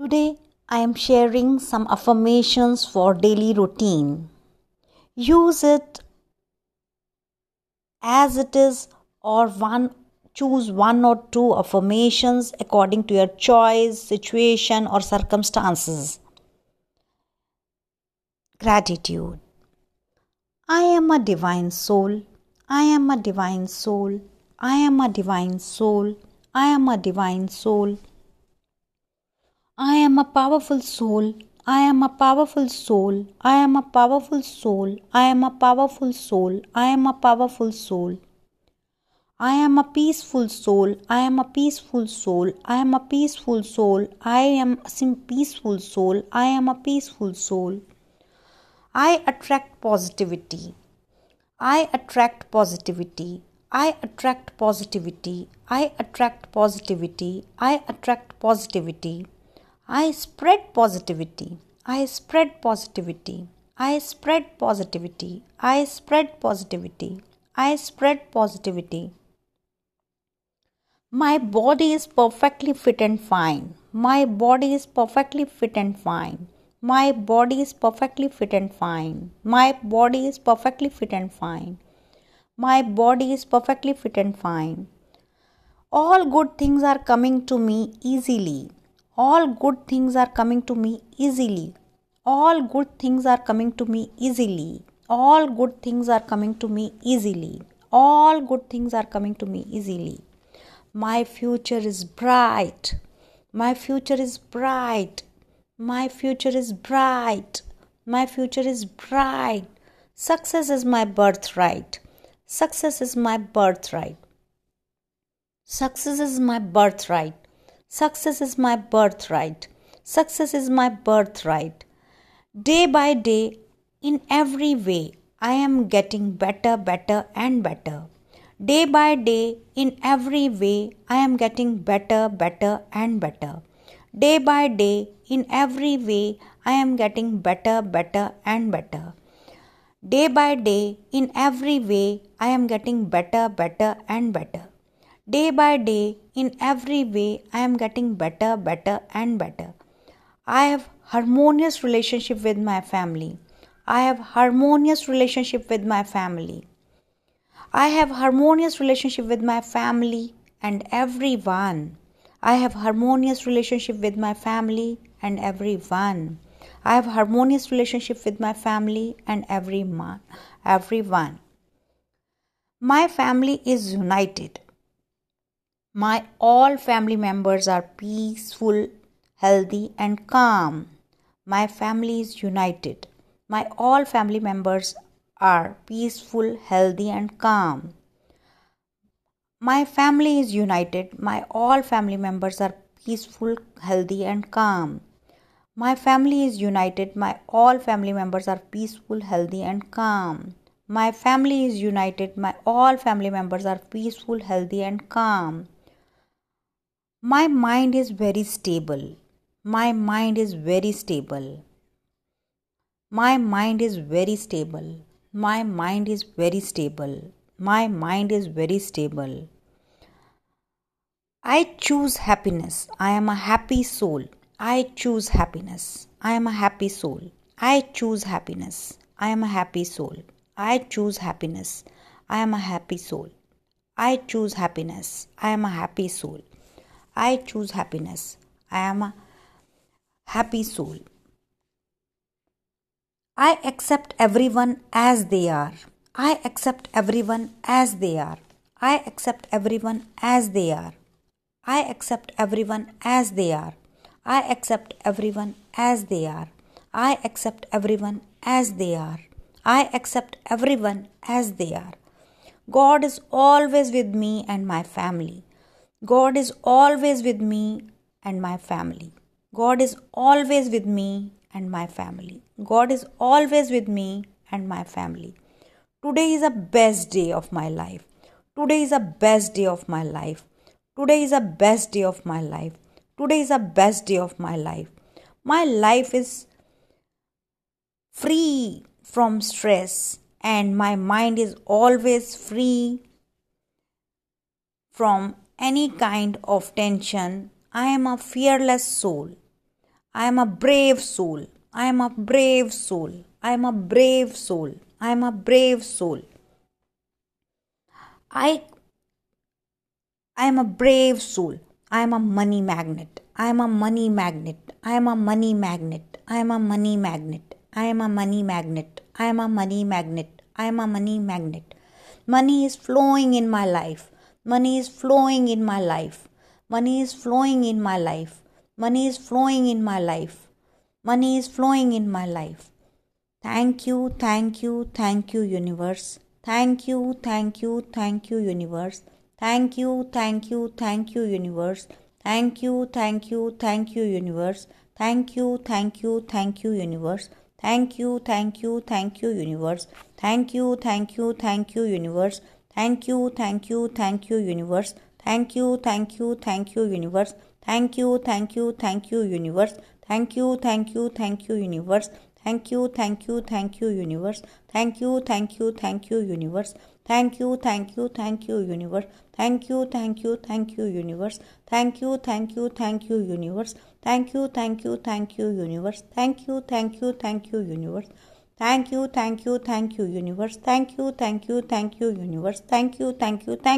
Today I am sharing some affirmations for daily routine. Use it as it is or one choose one or two affirmations according to your choice, situation or circumstances. Gratitude. I am a divine soul. I am a divine soul. I am a divine soul. I am a divine soul. I am a powerful soul. I am a powerful soul. I am a powerful soul. I am a powerful soul. I am a powerful soul. I am a peaceful soul. I am a peaceful soul. I am a peaceful soul. I am a peaceful soul. I am a peaceful soul. I attract positivity. I attract positivity. I attract positivity. I attract positivity. I attract positivity. I spread positivity. I spread positivity. I spread positivity. I spread positivity. I spread positivity. My body is perfectly fit and fine. My body is perfectly fit and fine. My body is perfectly fit and fine. My body is perfectly fit and fine. My body is perfectly fit and fine. All good things are coming to me easily. All good things are coming to me easily. All good things are coming to me easily. All good things are coming to me easily. All good things are coming to me easily. My future is bright. My future is bright. My future is bright. My future is bright. Success is my birthright. Success is my birthright. Success is my birthright. Success is my birthright. Success is my birthright. Day by day, in every way, I am getting better, better, and better. Day by day, in every way, I am getting better, better, and better. Day by day, in every way, I am getting better, better, and better. Day by day, in every way, I am getting better, better, and better. Day by day, in every way, I am getting better, better, and better. I have harmonious relationship with my family. I have harmonious relationship with my family. I have harmonious relationship with my family and everyone. I have harmonious relationship with my family and everyone. I have harmonious relationship with my family and everyone. Everyone. My family is united. My all family members are peaceful, healthy and calm. My family is united. My all family members are peaceful, healthy, and calm. My family is united. My all family members are peaceful, healthy, and calm. My family is united. My all family members are peaceful, healthy, and calm. My family is united. My all family members are peaceful, healthy, and calm. My mind is very stable. My mind is very stable. My mind is very stable. My mind is very stable. My mind is very stable. I choose happiness. I am a happy soul. I choose happiness. I am a happy soul. I choose happiness. I am a happy soul. I choose happiness. I am a happy soul. I choose happiness. I am a happy soul. I choose happiness. I am a happy soul. I accept everyone as they are. I accept everyone as they are. I accept everyone as they are. I accept everyone as they are. I accept everyone as they are. I accept everyone as they are. I accept everyone as they are. God is always with me and my family. God is always with me and my family. God is always with me and my family. God is always with me and my family. Today is the best day of my life. Today is the best day of my life. Today is the best day of my life. Today is the best day of my life. My life is free from stress and my mind is always free from any kind of tension. I am a fearless soul. I am a brave soul. I am a brave soul. I am a brave soul. I am a brave soul. I I am a brave soul. I am a money magnet. I am a money magnet. I am a money magnet. I am a money magnet. I am a money magnet. I am a money magnet. I am a money magnet. Money is flowing in my life. Money is flowing in my life. Money is flowing in my life. Money is flowing in my life. Money is flowing in my life. Thank you, thank you, thank you, universe. Thank you, thank you, thank you, universe. Thank you, thank you, thank you, universe. Thank you, thank you, thank you, universe. Thank you, thank you, thank you, universe. Thank you, thank you, thank you, universe. Thank you, thank you, thank you, universe. Thank you, thank you, thank you, universe. Thank you, thank you, thank you, universe. Thank you, thank you, thank you, universe. Thank you, thank you, thank you, universe. Thank you, thank you, thank you, universe. Thank you, thank you, thank you, universe. Thank you, thank you, thank you, universe. Thank you, thank you, thank you, universe. Thank you, thank you, thank you, universe. Thank you, thank you, thank you, universe. Thank you, thank you, thank you, universe. Thank you, thank you, thank you, universe. Thank you, thank you, thank you, universe. Thank you, thank you, thank